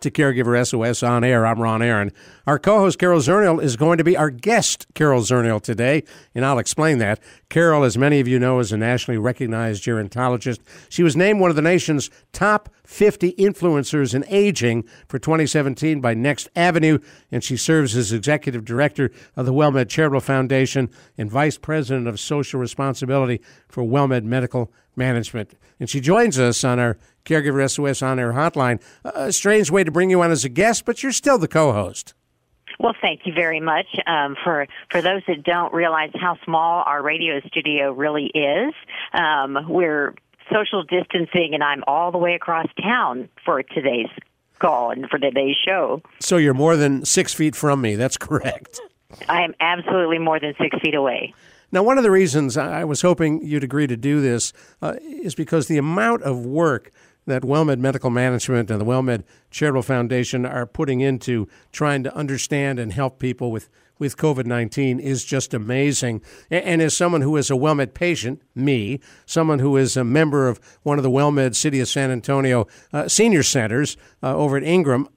to Caregiver SOS on air. I'm Ron Aaron. Our co host, Carol Zernial, is going to be our guest, Carol Zernial, today, and I'll explain that. Carol, as many of you know, is a nationally recognized gerontologist. She was named one of the nation's top 50 influencers in aging for 2017 by Next Avenue, and she serves as executive director of the WellMed Charitable Foundation and vice president of social responsibility for WellMed Medical Management. And she joins us on our Caregiver SOS on air hotline. A strange way to bring you on as a guest, but you're still the co host. Well, thank you very much. Um, for for those that don't realize how small our radio studio really is, um, we're social distancing, and I'm all the way across town for today's call and for today's show. So you're more than six feet from me. That's correct. I am absolutely more than six feet away. Now, one of the reasons I was hoping you'd agree to do this uh, is because the amount of work that WellMed Medical Management and the WellMed Charitable Foundation are putting into trying to understand and help people with, with COVID 19 is just amazing. And as someone who is a WellMed patient, me, someone who is a member of one of the WellMed City of San Antonio uh, senior centers uh, over at Ingram,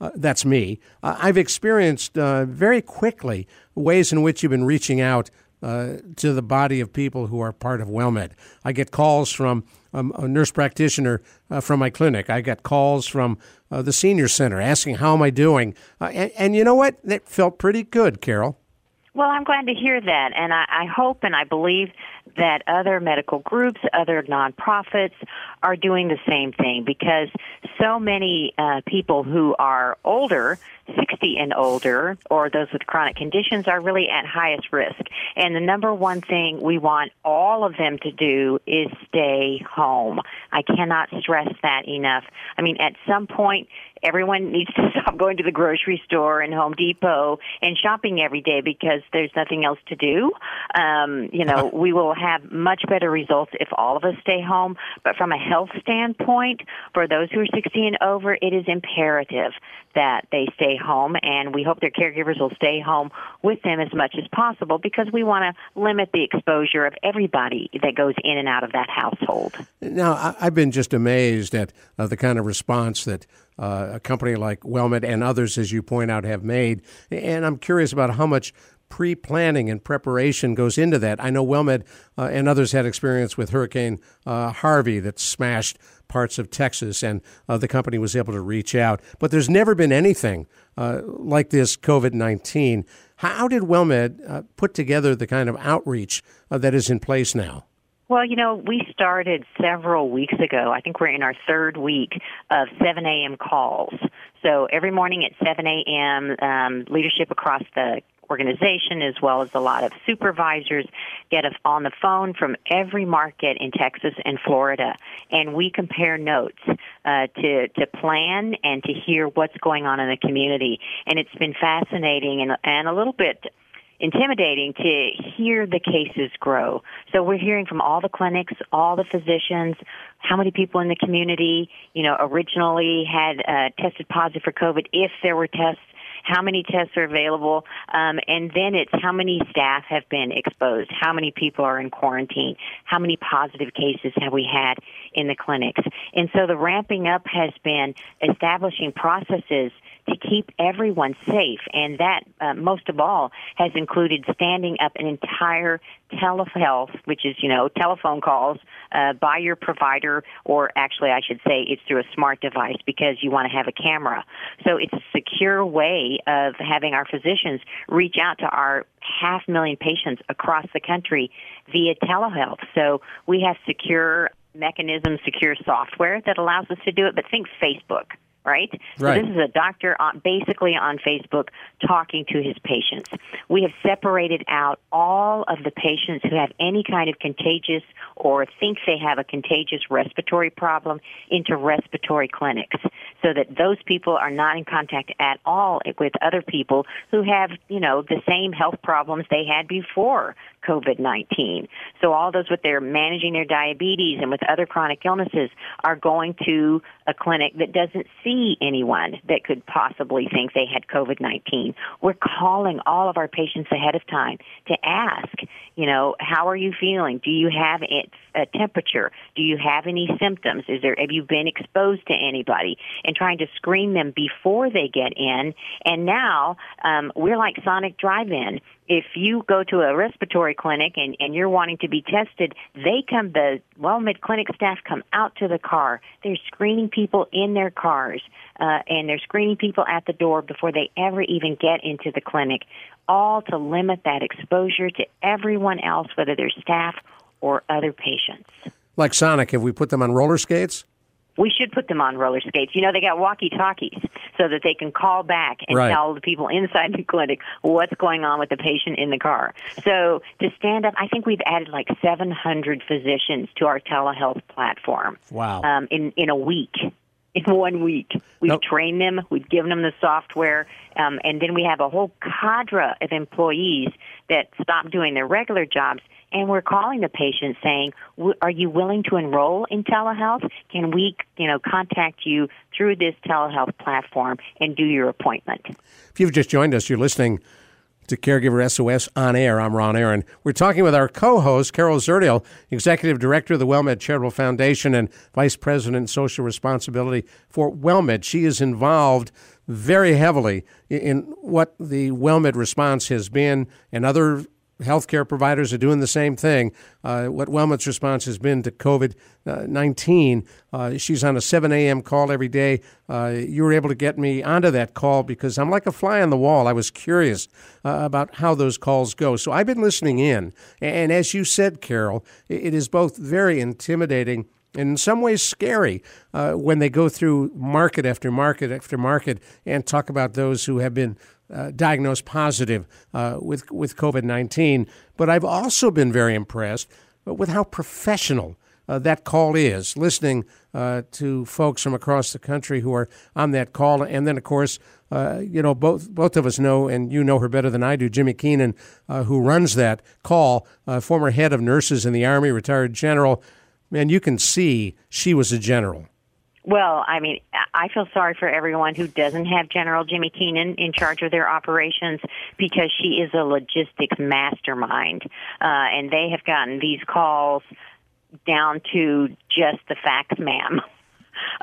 uh, that's me. Uh, I've experienced uh, very quickly ways in which you've been reaching out uh, to the body of people who are part of WellMed. I get calls from um, a nurse practitioner uh, from my clinic. I got calls from uh, the senior center asking how am I doing, uh, and, and, you know what? It felt pretty good, Carol. Well, I'm glad to hear that, and I, I hope and I believe that other medical groups, other nonprofits are doing the same thing because so many uh, people who are older 60 and older or those with chronic conditions are really at highest risk. And the number one thing we want all of them to do is stay home. I cannot stress that enough. I mean, at some point, everyone needs to stop going to the grocery store and Home Depot and shopping every day because there's nothing else to do. Um, you know, we will have much better results if all of us stay home. But from a health standpoint, for those who are 60 and over, it is imperative that they stay home, and we hope their caregivers will stay home with them as much as possible because we want to limit the exposure of everybody that goes in and out of that household. Now, I've been just amazed at uh, the kind of response that uh, a company like WellMed and others, as you point out, have made. And I'm curious about how much pre planning and preparation goes into that. I know WellMed uh, and others had experience with Hurricane uh, Harvey that smashed parts of Texas, and uh, the company was able to reach out. But there's never been anything uh, like this COVID 19. How did WellMed uh, put together the kind of outreach uh, that is in place now? Well, you know, we started several weeks ago. I think we're in our third week of 7 a.m. calls. So every morning at 7 a.m., um, leadership across the organization as well as a lot of supervisors get on the phone from every market in Texas and Florida, and we compare notes uh, to to plan and to hear what's going on in the community. And it's been fascinating and and a little bit intimidating to hear the cases grow. So we're hearing from all the clinics, all the physicians, how many people in the community, you know, originally had uh, tested positive for COVID if there were tests how many tests are available, um, and then it's how many staff have been exposed, how many people are in quarantine, how many positive cases have we had in the clinics. And so the ramping up has been establishing processes to keep everyone safe, and that, uh, most of all, has included standing up an entire telehealth, which is, you know, telephone calls uh, by your provider, or actually, I should say, it's through a smart device because you want to have a camera. So it's a secure way of having our physicians reach out to our half million patients across the country via telehealth. So we have secure mechanisms, secure software that allows us to do it, but think Facebook right? Right. So this is a doctor on, basically on Facebook talking to his patients. We have separated out all of the patients who have any kind of contagious or think they have a contagious respiratory problem into respiratory clinics so that those people are not in contact at all with other people who have, you know, the same health problems they had before COVID-19. So all those with their managing their diabetes and with other chronic illnesses are going to a clinic that doesn't see anyone that could possibly think they had COVID-19. We're calling all of our patients ahead of time to ask, you know, how are you feeling? Do you have a temperature? Do you have any symptoms? Is there have you been exposed to anybody? And trying to screen them before they get in. And now um, we're like Sonic Drive-In if you go to a respiratory clinic and, and you're wanting to be tested, they come, the WellMed clinic staff come out to the car. They're screening people in their cars, uh, and they're screening people at the door before they ever even get into the clinic, all to limit that exposure to everyone else, whether they're staff or other patients. Like Sonic, have we put them on roller skates? We should put them on roller skates. You know, they got walkie talkies so that they can call back and right. tell the people inside the clinic what's going on with the patient in the car. So to stand up, I think we've added like 700 physicians to our telehealth platform. Wow. Um, in, in a week. In one week, we've Nope. trained them, we've given them the software, um, and then we have a whole cadre of employees that stop doing their regular jobs and we're calling the patient saying, "W- "Are you willing to enroll in telehealth? Can we, you know, contact you through this telehealth platform and do your appointment?" If you've just joined us, you're listening to Caregiver SOS on air. I'm Ron Aaron. We're talking with our co-host Carol Zernial, Executive Director of the WellMed Charitable Foundation and Vice President Social Responsibility for WellMed. She is involved very heavily in what the WellMed response has been, and other healthcare providers are doing the same thing. Uh, what WellMed's response has been to COVID 19. Uh, she's on a 7 a.m. call every day. Uh, you were able to get me onto that call because I'm like a fly on the wall. I was curious uh, about how those calls go. So I've been listening in. And as you said, Carol, it is both very intimidating and in some ways scary uh, when they go through market after market after market and talk about those who have been uh, diagnosed positive uh, with with COVID nineteen. But I've also been very impressed with how professional uh, that call is. Listening uh, to folks from across the country who are on that call, and then of course. Uh, you know, both both of us know, and you know her better than I do. Jimmie Keenan, who runs that call, former head of nurses in the Army, retired general. Man, you can see she was a general. Well, I mean, I feel sorry for everyone who doesn't have General Jimmie Keenan in charge of their operations because she is a logistics mastermind, uh, and they have gotten these calls down to just the facts, ma'am.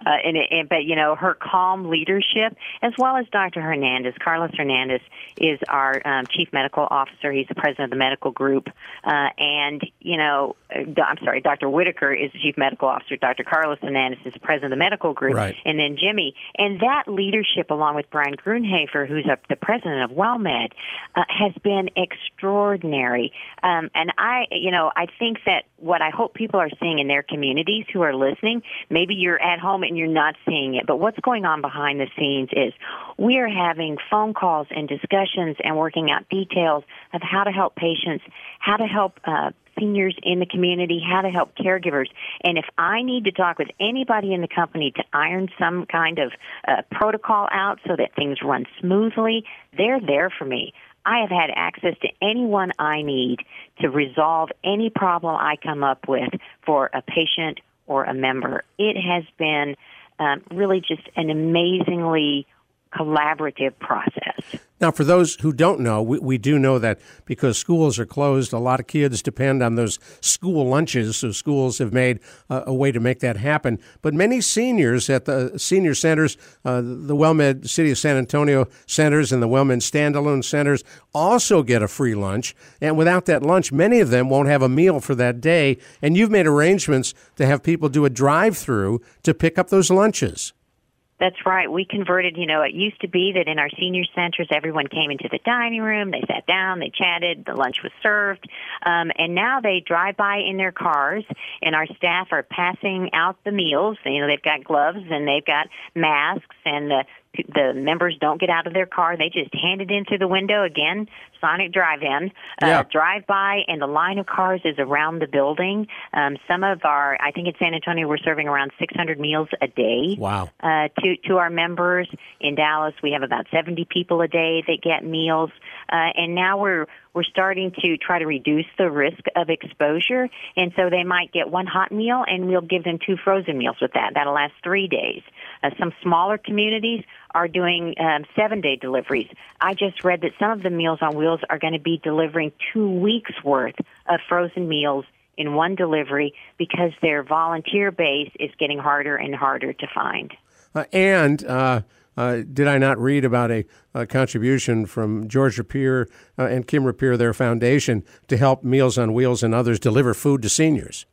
Uh, and, and but you know her calm leadership, as well as Dr. Hernandez. Carlos Hernandez is our um, chief medical officer. He's the president of the medical group, uh, and you know, uh, I'm sorry, Dr. Whitaker is the chief medical officer. Dr. Carlos Hernandez is the president of the medical group, Right. and then Jimmie. And that leadership, along with Brian Grunhafer, who's a, the president of WellMed, uh, has been extraordinary. Um, and I, you know, I think that what I hope people are seeing in their communities who are listening, maybe you're at home and you're not seeing it, but what's going on behind the scenes is we are having phone calls and discussions and working out details of how to help patients, how to help uh, seniors in the community, how to help caregivers. And if I need to talk with anybody in the company to iron some kind of uh, protocol out so that things run smoothly, they're there for me. I have had access to anyone I need to resolve any problem I come up with for a patient or a member. It has been um, really just an amazingly collaborative process. Now, for those who don't know, we, we do know that because schools are closed, a lot of kids depend on those school lunches. So schools have made uh, a way to make that happen. But many seniors at the senior centers, uh, the WellMed City of San Antonio centers and the WellMed standalone centers also get a free lunch. And without that lunch, many of them won't have a meal for that day. And you've made arrangements to have people do a drive-through to pick up those lunches. That's right. We converted, you know, it used to be that in our senior centers, everyone came into the dining room, they sat down, they chatted, the lunch was served, um, and now they drive by in their cars, and our staff are passing out the meals. You know, they've got gloves and they've got masks, and the the members don't get out of their car. They just hand it in through the window again, Sonic Drive-In, uh, yeah. drive by, and the line of cars is around the building. Um, some of our, I think in San Antonio, we're serving around 600 meals a day. Wow. Uh, to to our members in Dallas, we have about 70 people a day that get meals, uh, and now we're we're starting to try to reduce the risk of exposure. And so they might get one hot meal, and we'll give them two frozen meals with that. That'll last three days. Uh, some smaller communities are doing um, seven day deliveries. I just read that some of the Meals on Wheels are going to be delivering two weeks worth of frozen meals in one delivery because their volunteer base is getting harder and harder to find. Uh, and uh, uh, did I not read about a, a contribution from George Rapier uh, and Kim Rapier, their foundation, to help Meals on Wheels and others deliver food to seniors?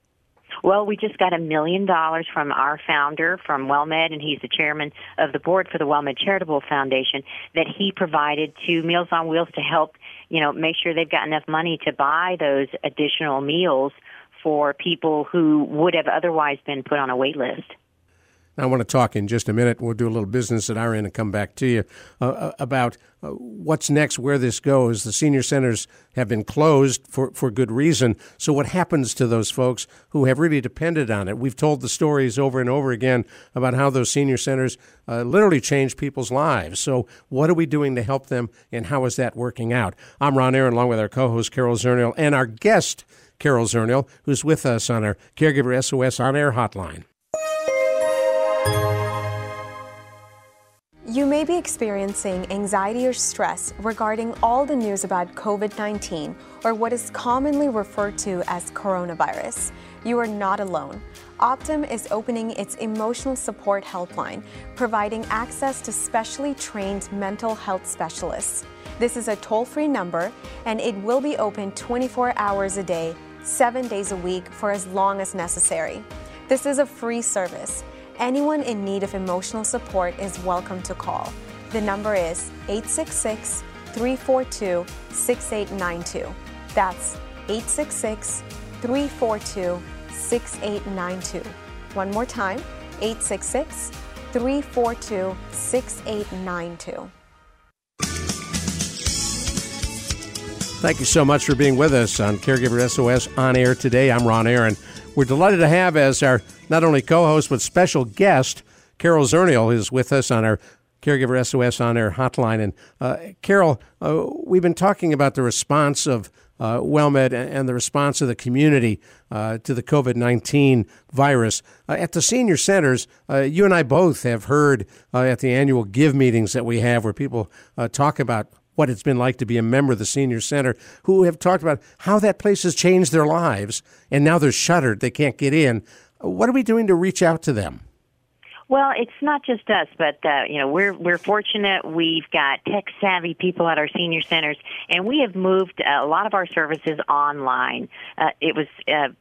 Well, we just got a million dollars from our founder from WellMed, and he's the chairman of the board for the WellMed Charitable Foundation that he provided to Meals on Wheels to help, you know, make sure they've got enough money to buy those additional meals for people who would have otherwise been put on a wait list. I want to talk in just a minute. We'll do a little business at our end and come back to you uh, uh, about uh, what's next, where this goes. The senior centers have been closed for, for good reason. So, what happens to those folks who have really depended on it? We've told the stories over and over again about how those senior centers uh, literally change people's lives. So, what are we doing to help them, and how is that working out? I'm Ron Aaron, along with our co host, Carol Zernial, and our guest, Carol Zernial, who's with us on our Caregiver SOS on air hotline. Be experiencing anxiety or stress regarding all the news about COVID 19 or what is commonly referred to as coronavirus. You are not alone. Optum is opening its emotional support helpline, providing access to specially trained mental health specialists. This is a toll free number and it will be open 24 hours a day, seven days a week for as long as necessary. This is a free service. Anyone in need of emotional support is welcome to call. The number is 866 342 6892. That's 866 342 6892. One more time 866 342 6892. Thank you so much for being with us on Caregiver SOS on air today. I'm Ron Aaron. We're delighted to have as our not only co-host but special guest Carol Zernial is with us on our Caregiver SOS on air hotline. And uh, Carol, uh, we've been talking about the response of uh, WellMed and the response of the community uh, to the COVID 19 virus. Uh, at the senior centers, uh, you and I both have heard at the annual Give meetings that we have where people talk about what it's been like to be a member of the senior center who have talked about how that place has changed their lives and now they're shuttered they can't get in what are we doing to reach out to them well, it's not just us, but uh, you know we're we're fortunate. We've got tech savvy people at our senior centers, and we have moved a lot of our services online. Uh, it was uh,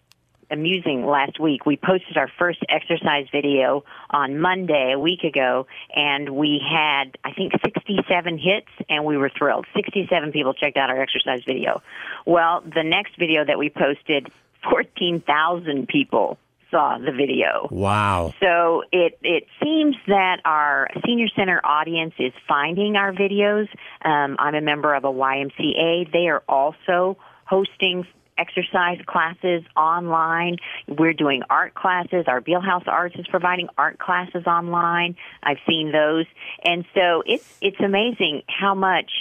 amusing last week. We posted our first exercise video on Monday a week ago, and we had, I think, 67 hits, and we were thrilled. 67 people checked out our exercise video. Well, the next video that we posted, 14,000 people saw the video. Wow. So it, it seems that our senior center audience is finding our videos. Um, I'm a member of a YMCA. They are also hosting exercise classes online. We're doing art classes. Our Bihl Haus Arts is providing art classes online. I've seen those. And so it's it's amazing how much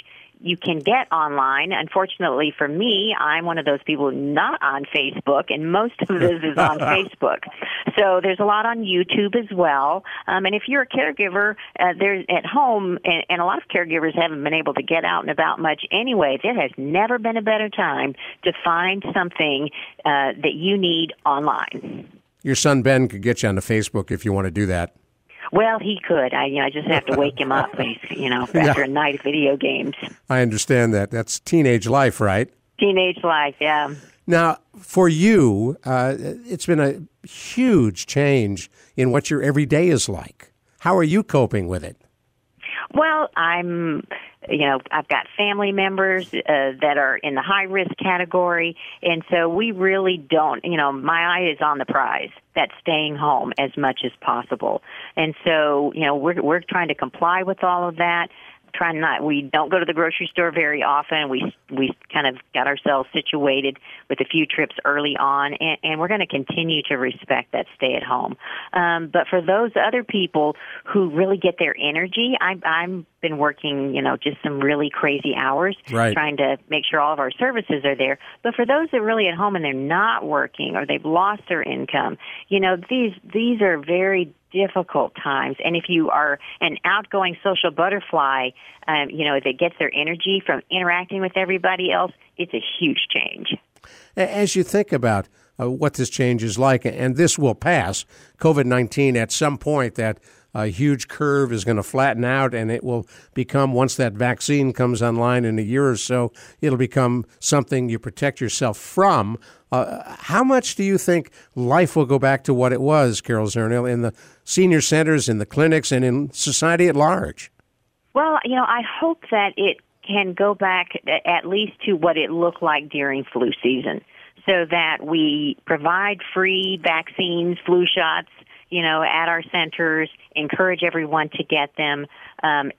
you can get online. Unfortunately for me, I'm one of those people not on Facebook, and most of this is on Facebook. So there's a lot on YouTube as well. Um, and if you're a caregiver, uh, there's at home, and, and a lot of caregivers haven't been able to get out and about much anyway. There has never been a better time to find something uh, that you need online. Your son Ben could get you onto Facebook if you want to do that. Well, he could. I, you know, I just have to wake him up. He's, you know, after yeah. a night of video games. I understand that. That's teenage life, right? Teenage life, yeah. Now, for you, uh, it's been a huge change in what your everyday is like. How are you coping with it? Well, I'm, you know, I've got family members uh, that are in the high risk category, and so we really don't, you know, my eye is on the prize. That's staying home as much as possible, and so you know we're we're trying to comply with all of that trying not we don't go to the grocery store very often. We we kind of got ourselves situated with a few trips early on and, and we're going to continue to respect that stay at home um, but for those other people who really get their energy i i'm been working you know just some really crazy hours right. trying to make sure all of our services are there. But for those that are really at home and they're not working or they've lost their income you know these these are very difficult times. And if you are an outgoing social butterfly, um, you know, that gets their energy from interacting with everybody else, it's a huge change. As you think about uh, what this change is like, and this will pass, COVID 19 at some point, that a huge curve is going to flatten out and it will become once that vaccine comes online in a year or so it'll become something you protect yourself from uh, how much do you think life will go back to what it was carol zernial in the senior centers in the clinics and in society at large well you know i hope that it can go back at least to what it looked like during flu season so that we provide free vaccines flu shots you know, at our centers, encourage everyone to get them. Um,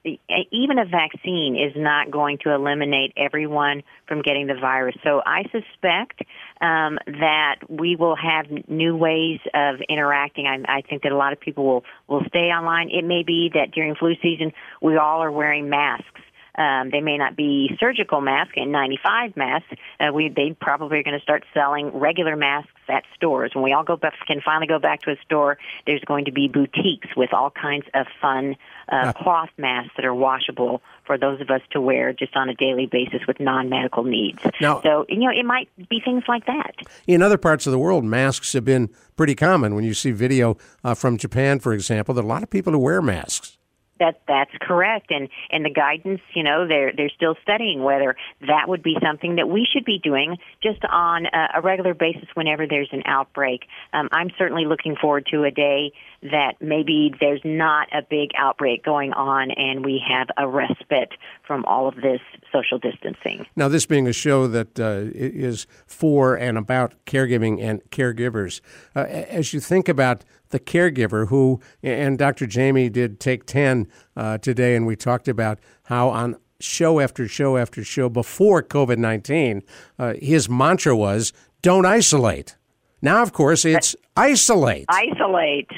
even a vaccine is not going to eliminate everyone from getting the virus. So I suspect um, that we will have new ways of interacting. I, I think that a lot of people will will stay online. It may be that during flu season we all are wearing masks um, they may not be surgical masks N95 masks. Uh, we they probably are going to start selling regular masks at stores. When we all go back, can finally go back to a store, there's going to be boutiques with all kinds of fun uh, cloth masks that are washable for those of us to wear just on a daily basis with non-medical needs. Now, so you know, it might be things like that. In other parts of the world, masks have been pretty common. When you see video uh, from Japan, for example, there are a lot of people who wear masks. That that's correct, and and the guidance, you know, they're they're still studying whether that would be something that we should be doing just on a, a regular basis whenever there's an outbreak. Um, I'm certainly looking forward to a day that maybe there's not a big outbreak going on, and we have a respite from all of this social distancing. Now, this being a show that uh, is for and about caregiving and caregivers, uh, as you think about the caregiver who, and Dr. Jamie did take 10 uh, today, and we talked about how on show after show after show before COVID 19, uh, his mantra was don't isolate. Now, of course, it's isolate. Isolate.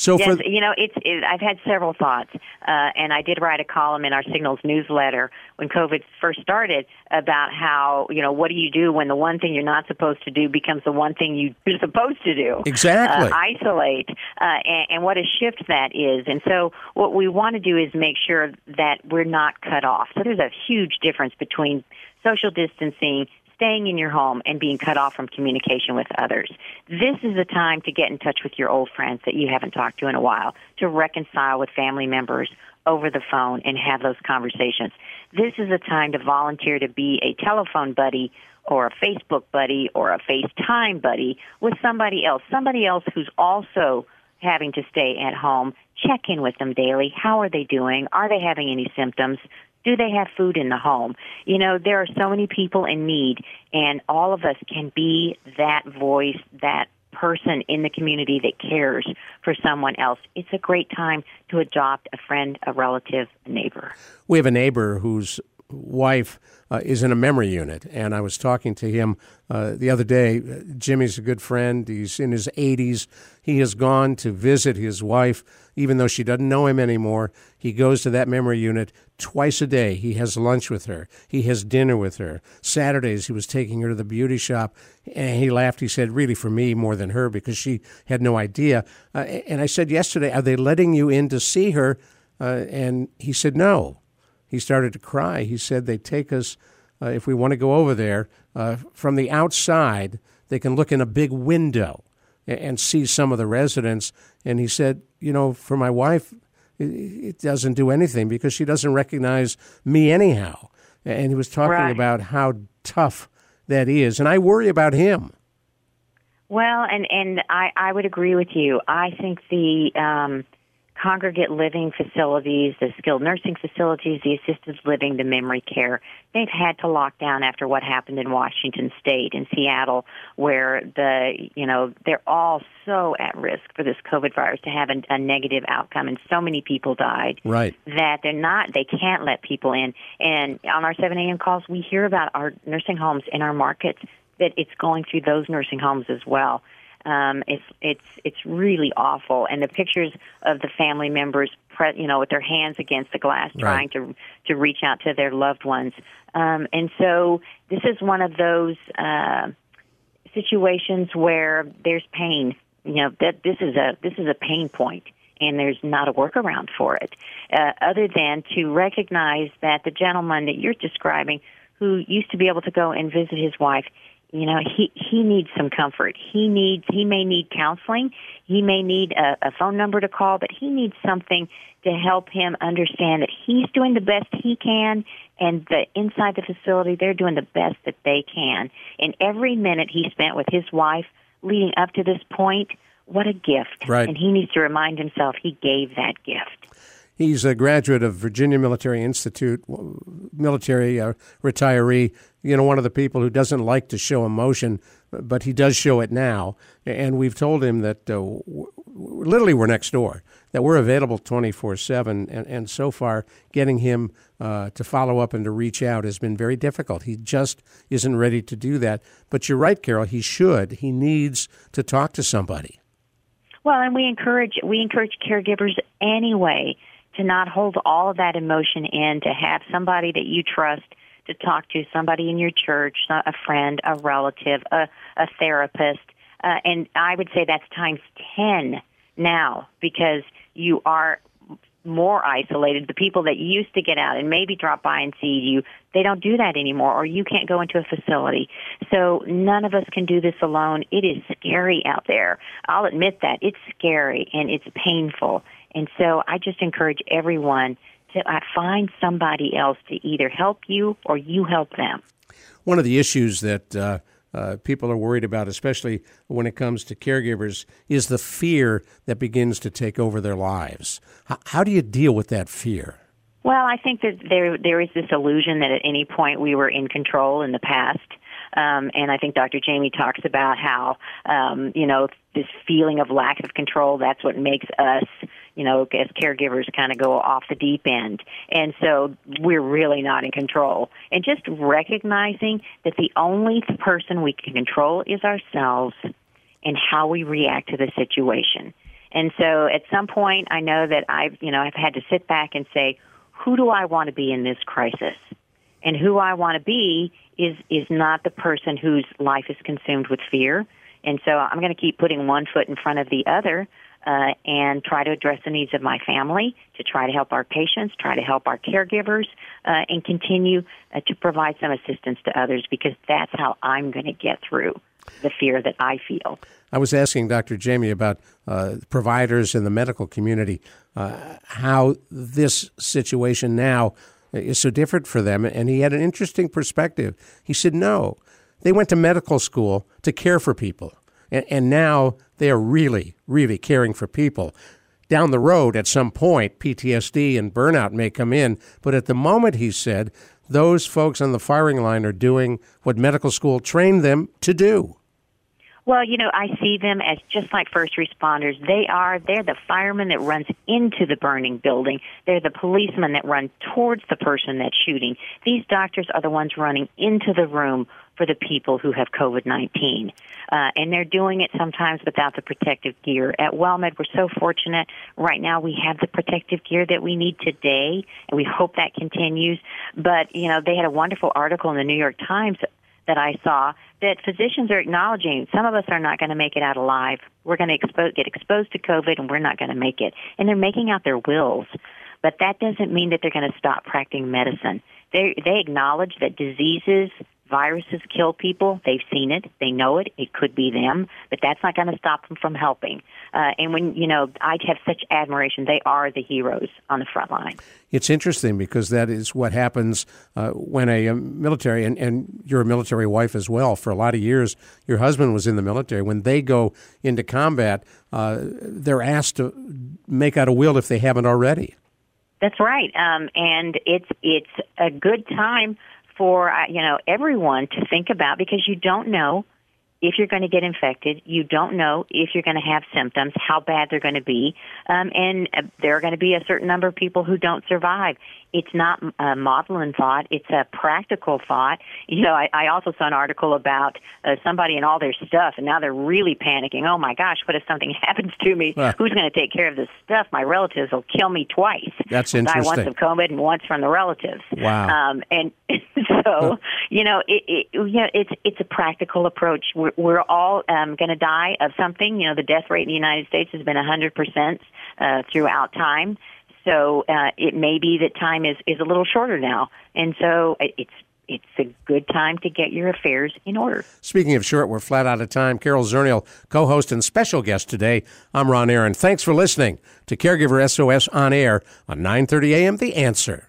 So yes, for you know, it's it, I've had several thoughts, uh, and I did write a column in our Signals newsletter when COVID first started about how you know what do you do when the one thing you're not supposed to do becomes the one thing you're supposed to do. Exactly. Uh, isolate, uh, and, and what a shift that is. And so, what we want to do is make sure that we're not cut off. So there's a huge difference between social distancing staying in your home and being cut off from communication with others. This is a time to get in touch with your old friends that you haven't talked to in a while, to reconcile with family members over the phone and have those conversations. This is a time to volunteer to be a telephone buddy or a Facebook buddy or a FaceTime buddy with somebody else, somebody else who's also having to stay at home. Check in with them daily. How are they doing? Are they having any symptoms? Do they have food in the home? You know, there are so many people in need, and all of us can be that voice, that person in the community that cares for someone else. It's a great time to adopt a friend, a relative, a neighbor. We have a neighbor whose wife uh, is in a memory unit, and I was talking to him uh, the other day. Jimmy's a good friend. He's in his 80s. He has gone to visit his wife, even though she doesn't know him anymore. He goes to that memory unit twice a day. He has lunch with her. He has dinner with her. Saturdays, he was taking her to the beauty shop, and he laughed. He said, Really, for me more than her, because she had no idea. Uh, and I said yesterday, Are they letting you in to see her? Uh, and he said, No he started to cry. He said they take us, uh, if we want to go over there, uh, from the outside, they can look in a big window and, and, see some of the residents. And he said, you know, for my wife, it, it, doesn't do anything because she doesn't recognize me anyhow. And he was talking right. about how tough that is. And I worry about him. Well, and, and I, I would agree with you. I think the. Um, congregate living facilities, the skilled nursing facilities, the assisted living, the memory care, they've had to lock down after what happened in Washington State and Seattle, where the you know they're all so at risk for this COVID virus to have a, a negative outcome, and so many people died. Right. That they're not, they can't let people in. And on our 7 a.m. calls, we hear about our nursing homes in our markets that it's going through those nursing homes as well. Um, it's it's it's really awful, and the pictures of the family members, pre- you know, with their hands against the glass, Right. trying to to reach out to their loved ones. Um, and so this is one of those uh, situations where there's pain. You know that this is a this is a pain point, and there's not a workaround for it, uh, other than to recognize that the gentleman that you're describing, who used to be able to go and visit his wife, you know he he needs some comfort. He needs he may need counseling. He may need a, a phone number to call but he needs something to help him understand that he's doing the best he can and the inside the facility they're doing the best that they can. And every minute he spent with his wife leading up to this point what a gift. Right. and he needs to remind himself he gave that gift He's a graduate of Virginia Military Institute, military uh, retiree. You know, one of the people who doesn't like to show emotion, but he does show it now. And we've told him that uh, w- literally we're next door, that we're available 24 7. And, and so far, getting him uh, to follow up and to reach out has been very difficult. He just isn't ready to do that. But you're right, Carol, he should. He needs to talk to somebody. Well, and we encourage we encourage caregivers anyway to not hold all of that emotion in, to have somebody that you trust to talk to, somebody in your church, a friend, a relative, a, a therapist, uh, and I would say that's times ten now because you are more isolated. The people that used to get out and maybe drop by and see you, they don't do that anymore, or you can't go into a facility. So none of us can do this alone. It is scary out there. I'll admit that. It's scary and it's painful. And so I just encourage everyone to uh, find somebody else to either help you or you help them. One of the issues that uh, uh, people are worried about, especially when it comes to caregivers, is the fear that begins to take over their lives. H- how do you deal with that fear? Well, I think that there there is this illusion that at any point we were in control in the past. Um, and I think Dr. Jamie talks about how, um, you know, this feeling of lack of control, that's what makes us, you know, as caregivers kind of go off the deep end. And so we're really not in control. And just recognizing that the only person we can control is ourselves and how we react to the situation. And so at some point, I know that I've, you know, I've had to sit back and say, who do I want to be in this crisis? And who I want to be is is not the person whose life is consumed with fear. And so I'm going to keep putting one foot in front of the other uh, and try to address the needs of my family, to try to help our patients, try to help our caregivers, uh, and continue uh, to provide some assistance to others because that's how I'm going to get through the fear that I feel. I was asking Dr. Jamie about uh, providers in the medical community, uh, how this situation now is so different for them. And he had an interesting perspective. He said, no, they went to medical school to care for people. And, and now they are really, really caring for people. Down the road, at some point, PTSD and burnout may come in. But at the moment, he said, those folks on the firing line are doing what medical school trained them to do. Well, you know, I see them as just like first responders. They are, they're the fireman that runs into the burning building. They're the policemen that run towards the person that's shooting. These doctors are the ones running into the room for the people who have COVID 19. Uh, and they're doing it sometimes without the protective gear. At WellMed, we're so fortunate. Right now, we have the protective gear that we need today, and we hope that continues. But, you know, they had a wonderful article in the New York Times that I saw that physicians are acknowledging some of us are not going to make it out alive. We're going to expo- get exposed to COVID and we're not going to make it. And they're making out their wills. But that doesn't mean that they're going to stop practicing medicine. They, they acknowledge that diseases, Viruses kill people. They've seen it. They know it. It could be them, but that's not going to stop them from helping. Uh, and when, you know, I have such admiration. They are the heroes on the front line. It's interesting because that is what happens uh, when a, a military, and, and you're a military wife as well. For a lot of years, your husband was in the military. When they go into combat, uh, they're asked to make out a will if they haven't already. That's right, um, and it's it's a good time for uh, you know everyone to think about because you don't know if you're going to get infected. You don't know if you're going to have symptoms, how bad they're going to be, um, and uh, there are going to be a certain number of people who don't survive. It's not a maudlin thought; it's a practical thought. You know, I, I also saw an article about uh, somebody and all their stuff, and now they're really panicking. Oh my gosh, what if something happens to me? Uh. Who's going to take care of this stuff? My relatives will kill me twice. That's Die once interesting. of COVID and once from the relatives. Wow. Um, and so, you know, it, it, you know, it's it's a practical approach. We're, we're all um, going to die of something. You know, the death rate in the United States has been 100 percent uh, throughout time. So uh, it may be that time is is a little shorter now, and so it's it's a good time to get your affairs in order. Speaking of short, we're flat out of time. Carol Zernial, co-host and special guest today. I'm Ron Aaron. Thanks for listening to Caregiver SOS on air on 9:30 a.m. The Answer.